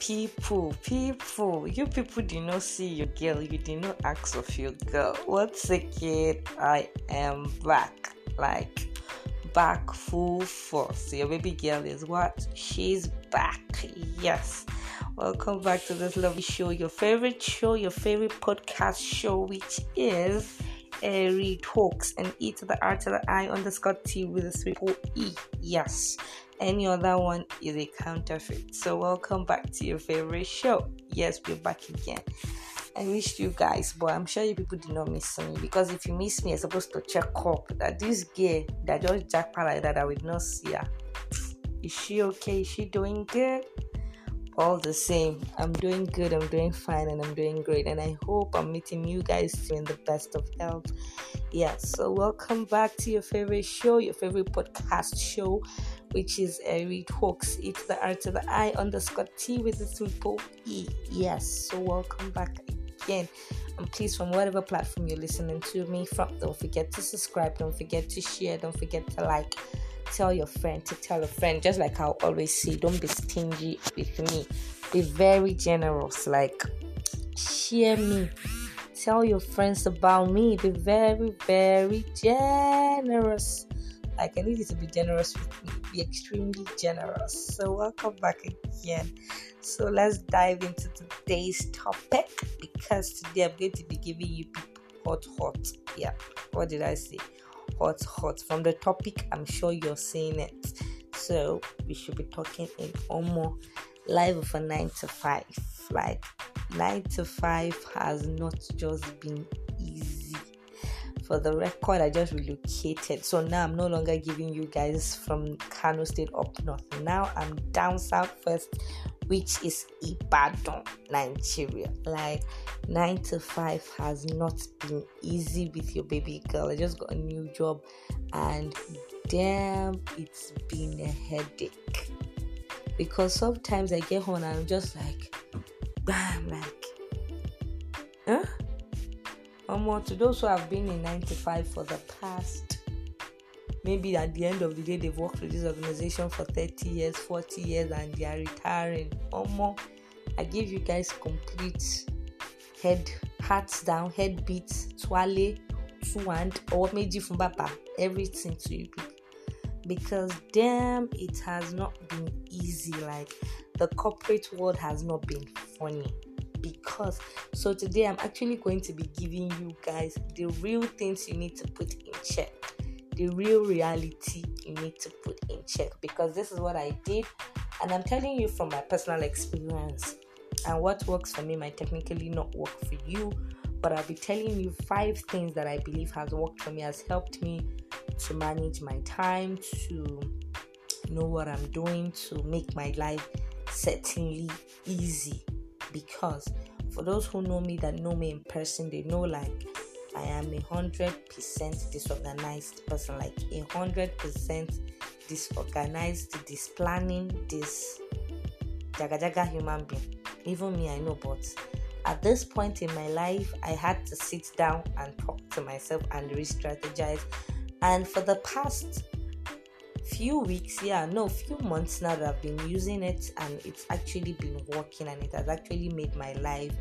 people, people, you people did not see your girl, you did not ask of your girl. What's Once again, I am back, like back full force. Your baby girl is what? She's back. Yes. Welcome back to this lovely show, your favorite show, your favorite podcast show, which is Eri Talks and E to the R to the I underscore T with a triple E. Yes. Any other one is a counterfeit. So welcome back to your favorite show. Yes, we're back again. I missed you guys, but I'm sure you people did not miss me because if you miss me, you're supposed to check up that this girl that just jackpot like that, I would not see her. Is she okay? Is she doing good? All the same, I'm doing good, I'm doing fine, and I'm doing great. And I hope I'm meeting you guys in the best of health. Yeah, so welcome back to your favorite show, your favorite podcast show, which is Eri Talks. It's the R to the I underscore T with the triple E. Yes, so welcome back again. And please, from whatever platform you're listening to me from, don't forget to subscribe, don't forget to share, don't forget to like tell your friend to tell a friend just like i always say don't be stingy with me. Be very generous like share me. Tell your friends about me. Be very very generous. Like i need you to be generous with me. Be extremely generous. So welcome back again. So let's dive into today's topic because today i'm going to be giving you people hot hot. Yeah what did i say hot, hot. From the topic, I'm sure you're seeing it. So we should be talking in Omo live for nine to five. Like nine to five has not just been easy. For the record, I just relocated. So now I'm no longer giving you guys from Kano State up north. Now I'm down south first which is Ibadan, Nigeria. Like nine to five has not been easy with your baby girl. I just got a new job and damn, it's been a headache. Because sometimes I get home and I'm just like, bam, like, huh? Or more to those who have been in 95 for the past maybe at the end of the day they've worked with this organization for 30 years 40 years and they are retiring. Or more i give you guys complete head hearts down head beats twale two hand or maybe from baba everything to you. Because damn it has not been easy. Like the corporate world has not been funny. Because so today i'm actually going to be giving you guys the real things you need to put in check the real reality you need to put in check because this is what I did, and I'm telling you from my personal experience. And what works for me might technically not work for you, but I'll be telling you five things that I believe has worked for me, has helped me to manage my time, to know what I'm doing, to make my life certainly easy. Because for those who know me that know me in person, they know like I am a hundred percent disorganized person, like a hundred percent disorganized, displanning, this jaga jaga human being. Even me, I know, but at this point in my life, I had to sit down and talk to myself and re-strategize. And for the past few weeks, yeah, no, few months now that I've been using it, and it's actually been working, and it has actually made my life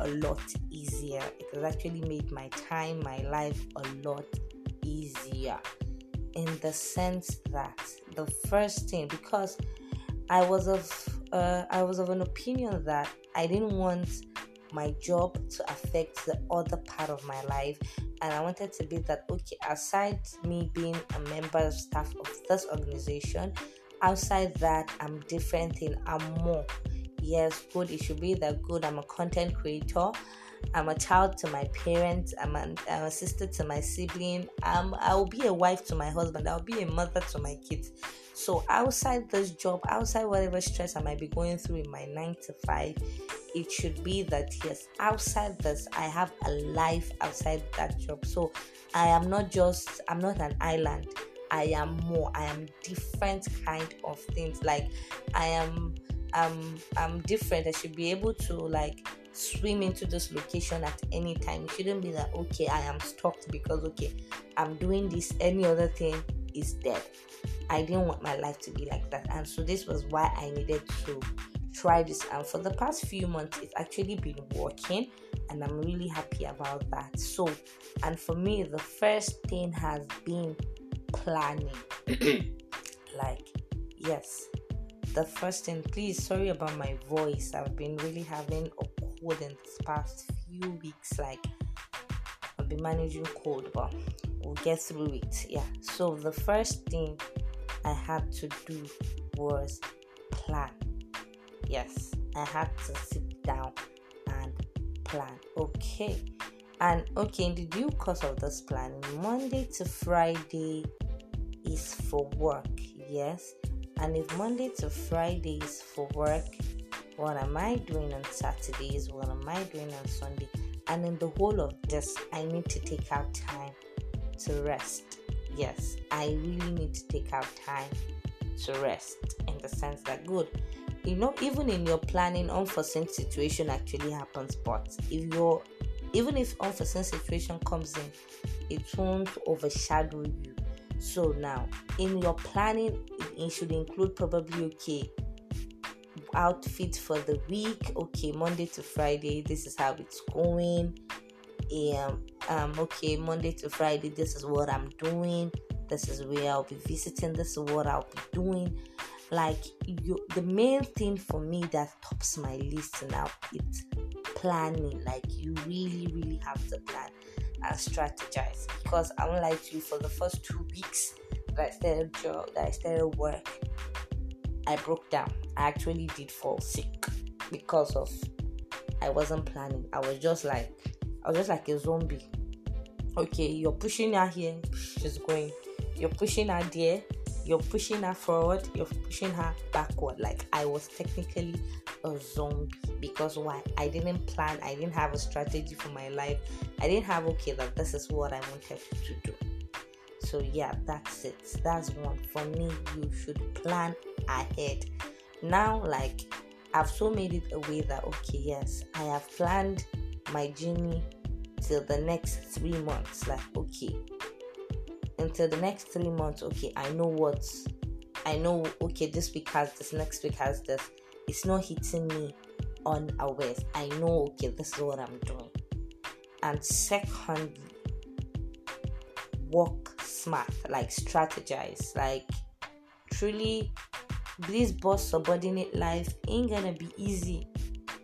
a lot easier. It has actually made my time, my life a lot easier in the sense that the first thing because I was of uh, I was of an opinion that I didn't want my job to affect the other part of my life and I wanted to be that okay aside me being a member of staff of this organization outside that I'm different in I'm more yes, good. It should be that good. I'm a content creator. I'm a child to my parents. I'm, an, I'm a sister to my sibling. I'm, I will be a wife to my husband. I'll be a mother to my kids. So outside this job, outside whatever stress I might be going through in my nine to five, it should be that yes, outside this, I have a life outside that job. So I am not just I'm not an island. I am more. I am different kind of things. Like I am I'm I'm different. I should be able to like swim into this location at any time. It shouldn't be that okay, I am stuck because okay, I'm doing this, any other thing is dead. I didn't want my life to be like that. And so this was why I needed to try this and for the past few months it's actually been working and i'm really happy about that so and for me the first thing has been planning like yes the first thing please sorry about my voice. I've been really having a cold in this past few weeks like i've been managing cold but we'll get through it yeah. So the first thing i had to do was plan. Yes i had to sit down and plan okay? And okay in the due course of this plan monday to friday is for work yes and if Monday to Friday is for work, what am I doing on Saturdays? What am I doing on Sunday? And in the whole of this, I need to take out time to rest. Yes, I really need to take out time to rest in the sense that good. You know, even in your planning, unforeseen situation actually happens. But if you're even if unforeseen situation comes in, it won't overshadow you so now, in your planning, it should include probably okay outfit for the week. Okay, Monday to Friday, this is how it's going. Um, um, okay, Monday to Friday, this is what I'm doing. This is where I'll be visiting. This is what I'll be doing. Like you, the main thing for me that tops my list now it's planning. Like you really, really have to plan and strategize because I you for the first two weeks I started job that I started work. I broke down. I actually did fall sick because of I wasn't planning. I was just like I was just like a zombie. Okay you're pushing her here. She's going. You're pushing her there. You're pushing her forward. You're pushing her backward. Like I was technically a zombie because why? I didn't plan. I didn't have a strategy for my life. I didn't have okay that this is what i wanted to do so yeah that's it. That's one for me. You should plan ahead. Now like i've so made it a way that okay yes i have planned my journey till the next three months. Like okay until the next three months okay i know what i know okay this week has this next week has this. It's not hitting me unawares. I know, okay, this is what I'm doing. And secondly, work smart, like strategize, like truly this boss subordinate life ain't gonna be easy.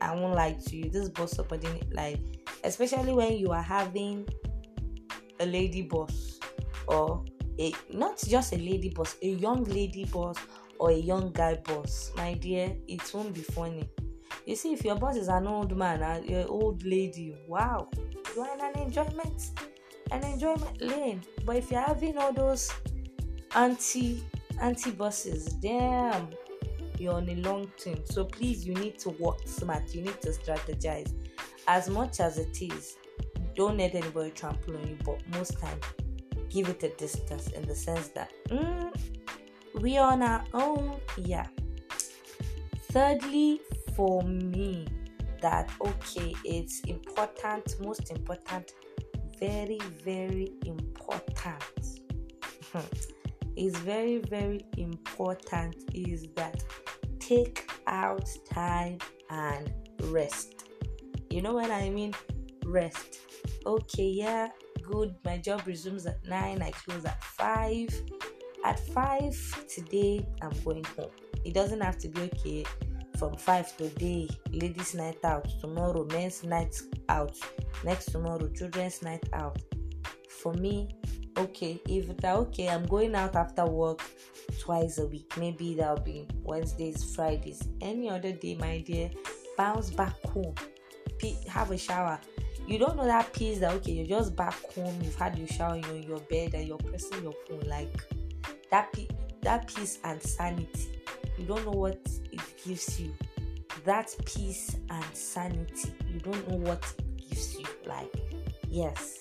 I won't lie to you, this boss subordinate life, especially when you are having a lady boss or a not just a lady boss, a young lady boss or a young guy boss, my dear, it won't be funny. You see, if your boss is an old man uh, and an old lady, wow, you are in an enjoyment, an my lane. But if you're having all those anti anti bosses, damn, you're on a long term. So please, you need to work smart. You need to strategize. As much as it is, don't let anybody trample on you. But most time, give it a distance in the sense that. Mm, we are on our own yeah thirdly for me that okay it's important most important very very important. Is very very important is that take out time and rest. You know what i mean? Rest. Okay yeah good. My job resumes at 9 i close at 5 at 5 today i'm going home. It doesn't have to be okay from 5 today ladies night out tomorrow men's night out next tomorrow children's night out. For me okay if that okay i'm going out after work twice a week maybe that'll be wednesdays fridays any other day my dear bounce back home have a shower. You don't know that peace that okay you're just back home you've had your shower you're in your bed and you're pressing your phone like that that peace and sanity. You don't know what gives you that peace and sanity. You don't know what it gives you like yes.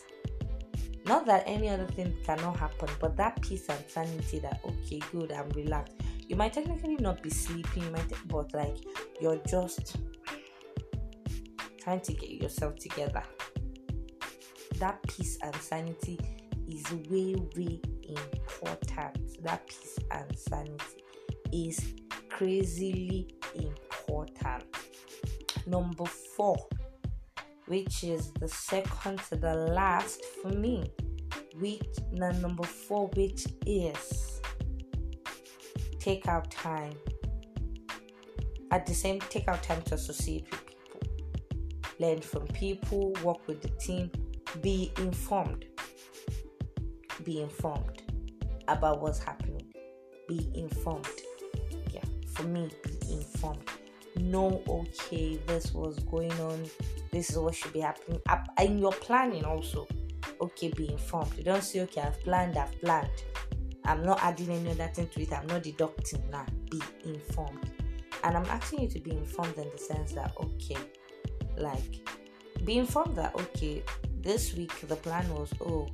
Not that any other thing cannot happen but that peace and sanity that okay good i'm relaxed. You might technically not be sleeping you might but like you're just trying to get yourself together. That peace and sanity is way way important. That peace and sanity is crazily important. Number four, which is the second to the last for me, which the number four, which is take out time. At the same, take out time to associate with people, learn from people, work with the team, be informed. Be informed about what's happening. Be informed. For me, be informed. Know, okay, this was going on. This is what should be happening. In your planning, also, okay, be informed. You don't say, okay, I've planned, I've planned. I'm not adding any other thing to it. I'm not deducting now. Be informed. And I'm asking you to be informed in the sense that, okay, like, be informed that, okay, this week the plan was, oh,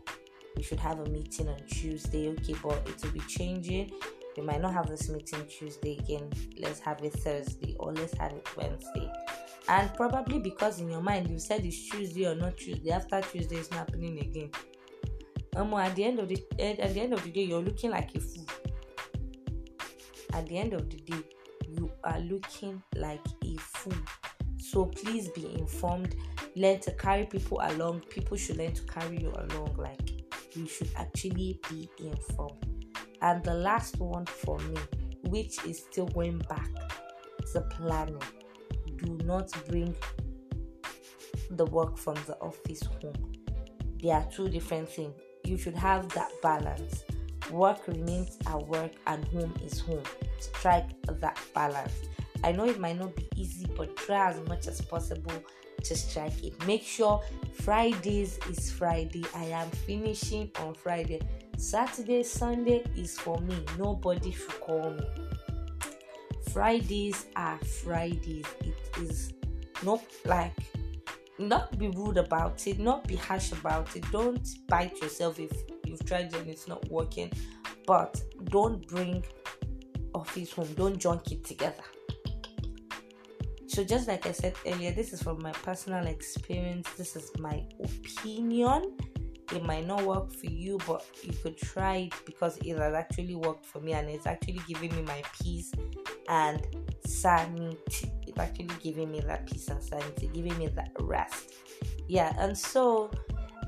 we should have a meeting on Tuesday. Okay, but it will be changing. We might not have this meeting Tuesday again. Let's have it Thursday or let's have it Wednesday. And probably because in your mind you said it's Tuesday or not Tuesday. After Tuesday, it's not happening again. Um, at the end of the at the end of the day, you're looking like a fool. At the end of the day, you are looking like a fool. So please be informed. Learn to carry people along. People should learn to carry you along. Like you should actually be informed. And the last one for me, which is still going back to planning, do not bring the work from the office home. They are two different things. You should have that balance. Work remains at work and home is home. Strike that balance. I know it might not be easy, but try as much as possible to strike it. Make sure Fridays is Friday. I am finishing on Friday. Saturday, Sunday is for me. Nobody should call me. Fridays are Fridays. It is not like not be rude about it, not be harsh about it. Don't bite yourself if you've tried and it's not working. But don't bring office home. Don't junk it together. So, just like I said earlier, this is from my personal experience. This is my opinion. It might not work for you, but you could try it because it has actually worked for me and it's actually giving me my peace and sanity. It's actually giving me that peace and sanity, giving me that rest. Yeah, and so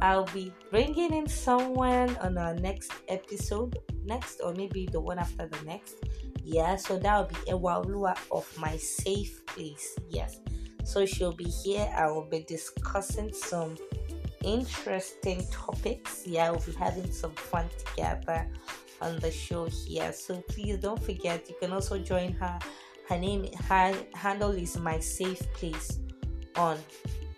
I'll be bringing in someone on our next episode, next or maybe the one after the next yeah, so that will be a Ewalua of my safe place. Yes. So she'll be here. I will be discussing some interesting topics. Yeah, we'll be having some fun together on the show here. So please don't forget you can also join her. Her name her handle is my safe place on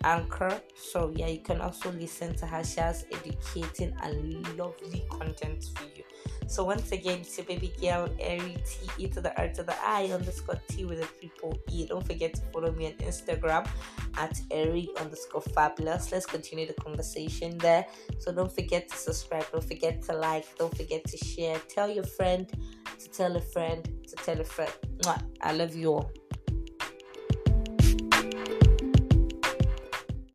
Anchor. So yeah, you can also listen to her. She has educating and lovely content for you. So once again, it's your baby girl, Eri T E to the R to the I underscore T with a triple E. Don't forget to follow me on Instagram at Eri underscore fabulous. Let's continue the conversation there. So don't forget to subscribe, don't forget to like, don't forget to share. Tell your friend to tell a friend to tell a friend. I love you all.